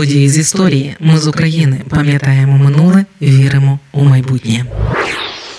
Події з історії. Ми з України пам'ятаємо минуле, віримо у майбутнє.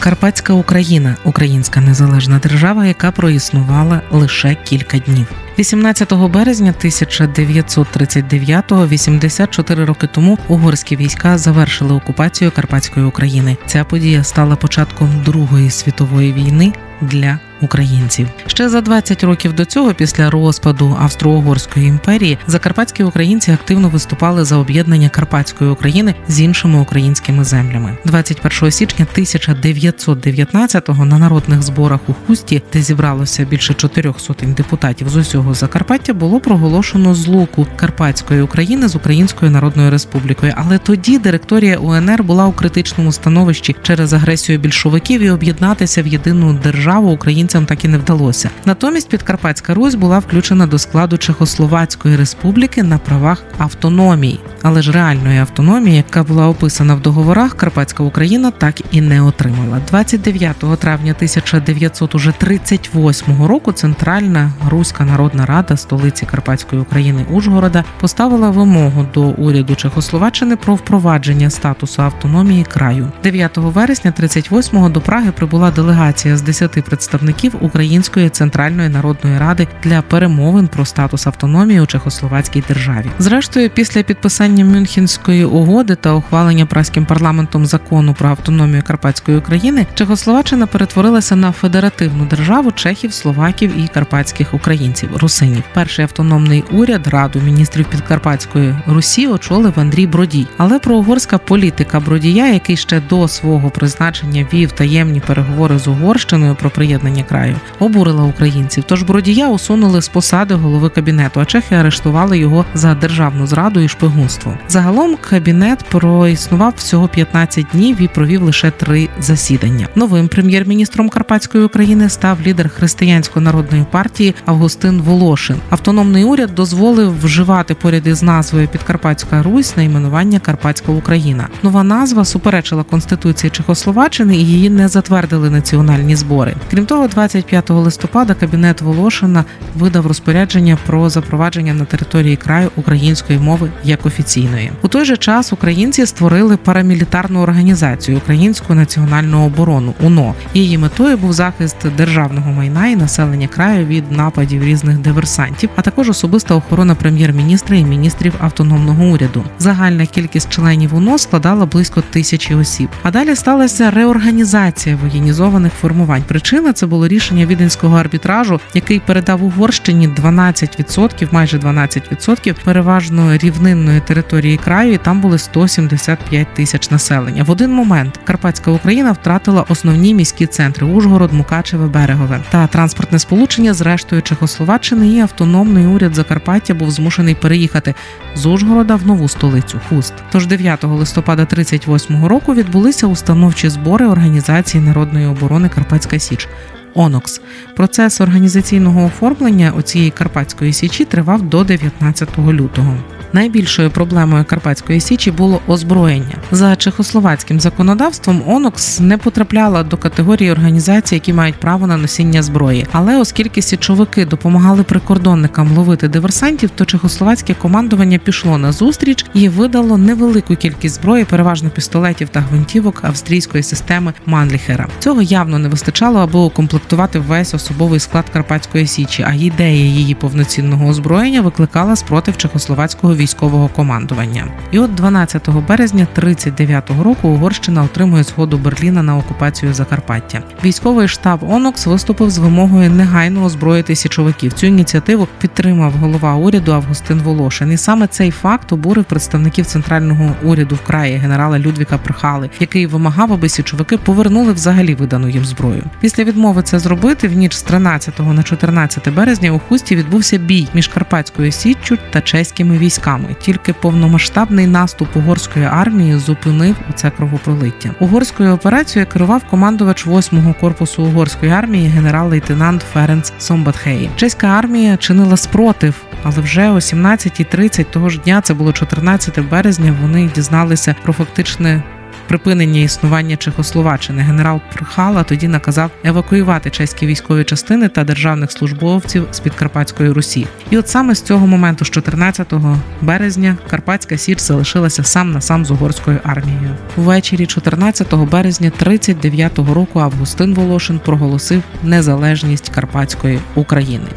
Карпатська Україна українська незалежна держава, яка проіснувала лише кілька днів. 18 березня 1939-го, 84 роки тому, угорські війська завершили окупацію Карпатської України. Ця подія стала початком Другої світової війни для українців. Ще за 20 років до цього, після розпаду Австро-Угорської імперії, закарпатські українці активно виступали за об'єднання Карпатської України з іншими українськими землями. 21 січня 1919-го на народних зборах у Хусті, де зібралося більше чотирьох сотень депутатів з усього Закарпаття, було проголошено злуку Карпатської України з Українською Народною Республікою. Але тоді директорія УНР була у критичному становищі через агресію більшовиків і об'єднатися в єдину державу Україні українцям так і не вдалося. Натомість Підкарпатська Русь була включена до складу Чехословацької республіки на правах автономії, але ж реальної автономії, яка була описана в договорах, Карпатська Україна так і не отримала. 29 травня 1938 року Центральна Руська Народна Рада столиці Карпатської України Ужгорода поставила вимогу до уряду Чехословаччини про впровадження статусу автономії краю. 9 вересня 38-го до Праги прибула делегація з 10 представників представників Української центральної народної ради для перемовин про статус автономії у Чехословацькій державі. Зрештою, після підписання Мюнхенської угоди та ухвалення праським парламентом закону про автономію Карпатської України, Чехословаччина перетворилася на федеративну державу чехів, словаків і карпатських українців русинів. Перший автономний уряд раду міністрів Підкарпатської Русі очолив Андрій Бродій. Але проугорська політика Бродія, який ще до свого призначення вів таємні переговори з Угорщиною про приєднання краю, обурила українців. Тож бродія усунули з посади голови кабінету, а чехи арештували його за державну зраду і шпигунство. Загалом кабінет проіснував всього 15 днів і провів лише три засідання. Новим прем'єр-міністром Карпатської України став лідер християнської народної партії Августин Волошин. Автономний уряд дозволив вживати поряд із назвою Підкарпатська Русь найменування Карпатська Україна. Нова назва суперечила конституції Чехословаччини і її не затвердили національні збори. Крім того, 25 листопада кабінет Волошина видав розпорядження про запровадження на території краю української мови як офіційної. У той же час українці створили парамілітарну організацію Українську національну оборону УНО. Її метою був захист державного майна і населення краю від нападів різних диверсантів, а також особиста охорона прем'єр-міністра і міністрів автономного уряду. Загальна кількість членів УНО складала близько тисячі осіб. А далі сталася реорганізація воєнізованих формувань. Причина це було рішення віденського арбітражу, який передав Угорщині 12%, майже 12% переважно рівнинної території краю. і Там були 175 тисяч населення. В один момент Карпатська Україна втратила основні міські центри Ужгород, Мукачеве, Берегове та транспортне сполучення з рештою Чехословаччини і автономний уряд Закарпаття був змушений переїхати з Ужгорода в нову столицю Хуст. Тож 9 листопада 38 року відбулися установчі збори організації народної оборони Карпатська Січ. Message Онокс. Процес організаційного оформлення оцієї карпатської січі тривав до 19 лютого. Найбільшою проблемою Карпатської Січі було озброєння за чехословацьким законодавством. Онокс не потрапляла до категорії організацій, які мають право на носіння зброї. Але оскільки січовики допомагали прикордонникам ловити диверсантів, то чехословацьке командування пішло на зустріч і видало невелику кількість зброї, переважно пістолетів та гвинтівок австрійської системи Манліхера. Цього явно не вистачало, аби укомплектувати весь особовий склад Карпатської Січі. А ідея її повноцінного озброєння викликала спротив чехословацького військового командування. І от 12 березня 39-го року Угорщина отримує згоду Берліна на окупацію Закарпаття. Військовий штаб Онокс виступив з вимогою негайно озброїти січовиків. Цю ініціативу підтримав голова уряду Августин Волошин. І саме цей факт обурив представників центрального уряду в краї генерала Людвіка Прихали, який вимагав, аби січовики повернули взагалі видану їм зброю. Після відмови це зробити в ніч з 13 на 14 березня у Хусті відбувся бій між Карпатською Січчю та чеськими військами. Тільки повномасштабний наступ угорської армії зупинив це кровопролиття. Угорською операцією керував командувач 8-го корпусу угорської армії генерал-лейтенант Ференц Сомбатхеї. Чеська армія чинила спротив. Але вже о 17.30 того ж дня, це було 14 березня. Вони дізналися про фактичне припинення існування Чехословаччини. Генерал Прхала тоді наказав евакуювати чеські військові частини та державних службовців з Підкарпатської Русі. І от саме з цього моменту, з 14 березня, Карпатська Січ залишилася сам на сам з угорською армією. Ввечері 14 березня 39-го року Августин Волошин проголосив незалежність Карпатської України.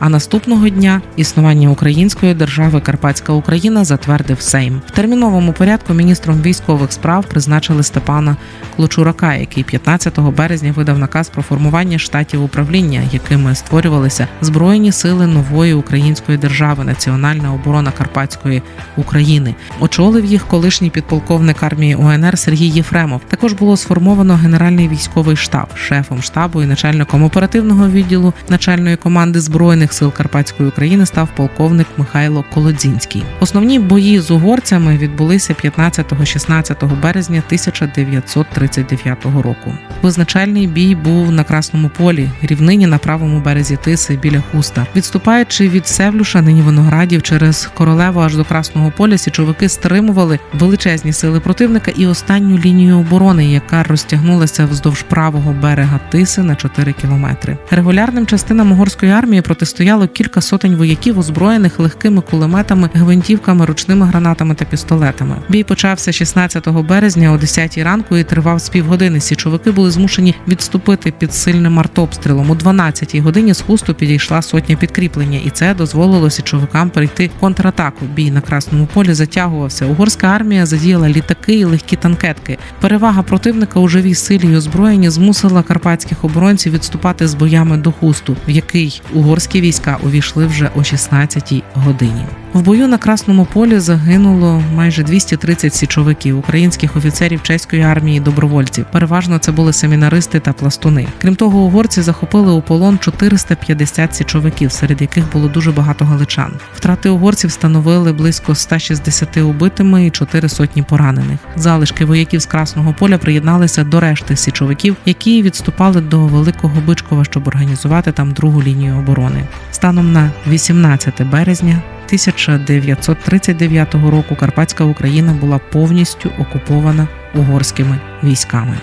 А наступного дня існування української держави Карпатська Україна затвердив Сейм. В терміновому порядку міністром військових справ призначили Степана Клочурака, який 15 березня видав наказ про формування штатів управління, якими створювалися збройні сили нової української держави, Національна оборона Карпатської України. Очолив їх колишній підполковник армії УНР Сергій Єфремов. Також було сформовано генеральний військовий штаб, шефом штабу і начальником оперативного відділу начальної команди збройних сил Карпатської України став полковник Михайло Колодзінський. Основні бої з угорцями відбулися 15-16 березня 1939 року. Визначальний бій був на Красному полі, рівнині на правому березі Тиси біля Хуста. Відступаючи від Севлюша, нині виноградів через королеву аж до Красного поля, січовики стримували величезні сили противника і останню лінію оборони, яка розтягнулася вздовж правого берега Тиси на 4 кілометри. Регулярним частинам угорської армії протистояло кілька сотень вояків, озброєних легкими кулеметами, гвинтівками, ручними гранатами та пістолетами. Бій почався 16 березня о 10 ранку і тривав з півгодини. Січовики були змушені відступити під сильним артобстрілом. У 12 годині з хусту підійшла сотня підкріплення, і це дозволило січовикам перейти контратаку. Бій на красному полі затягувався. Угорська армія задіяла літаки і легкі танкетки. Перевага противника у живій силі і озброєнні змусила карпатських оборонців відступати з боями до хусту, в який угорські війська увійшли вже о 16 годині. В бою на красному полі загинуло майже 230 січовиків, українських офіцерів чеської армії, добровольців. Переважно це були семінаристи та пластуни. Крім того, угорці захопили у полон 450 січовиків, серед яких було дуже багато галичан. Втрати угорців становили близько 160 убитими і 4 сотні поранених. Залишки вояків з красного поля приєдналися до решти січовиків, які відступали до Великого Бичкова, щоб організувати там другу лінію оборони. Станом на 18 березня. 1939 року Карпатська Україна була повністю окупована угорськими військами.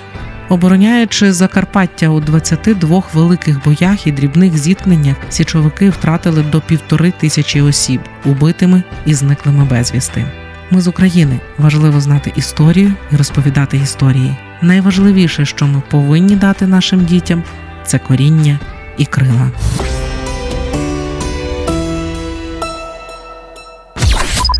Обороняючи Закарпаття у 22 великих боях і дрібних зіткненнях, січовики втратили до півтори тисячі осіб, убитими і зниклими безвісти. Ми з України важливо знати історію і розповідати історії. Найважливіше, що ми повинні дати нашим дітям, це коріння і крила.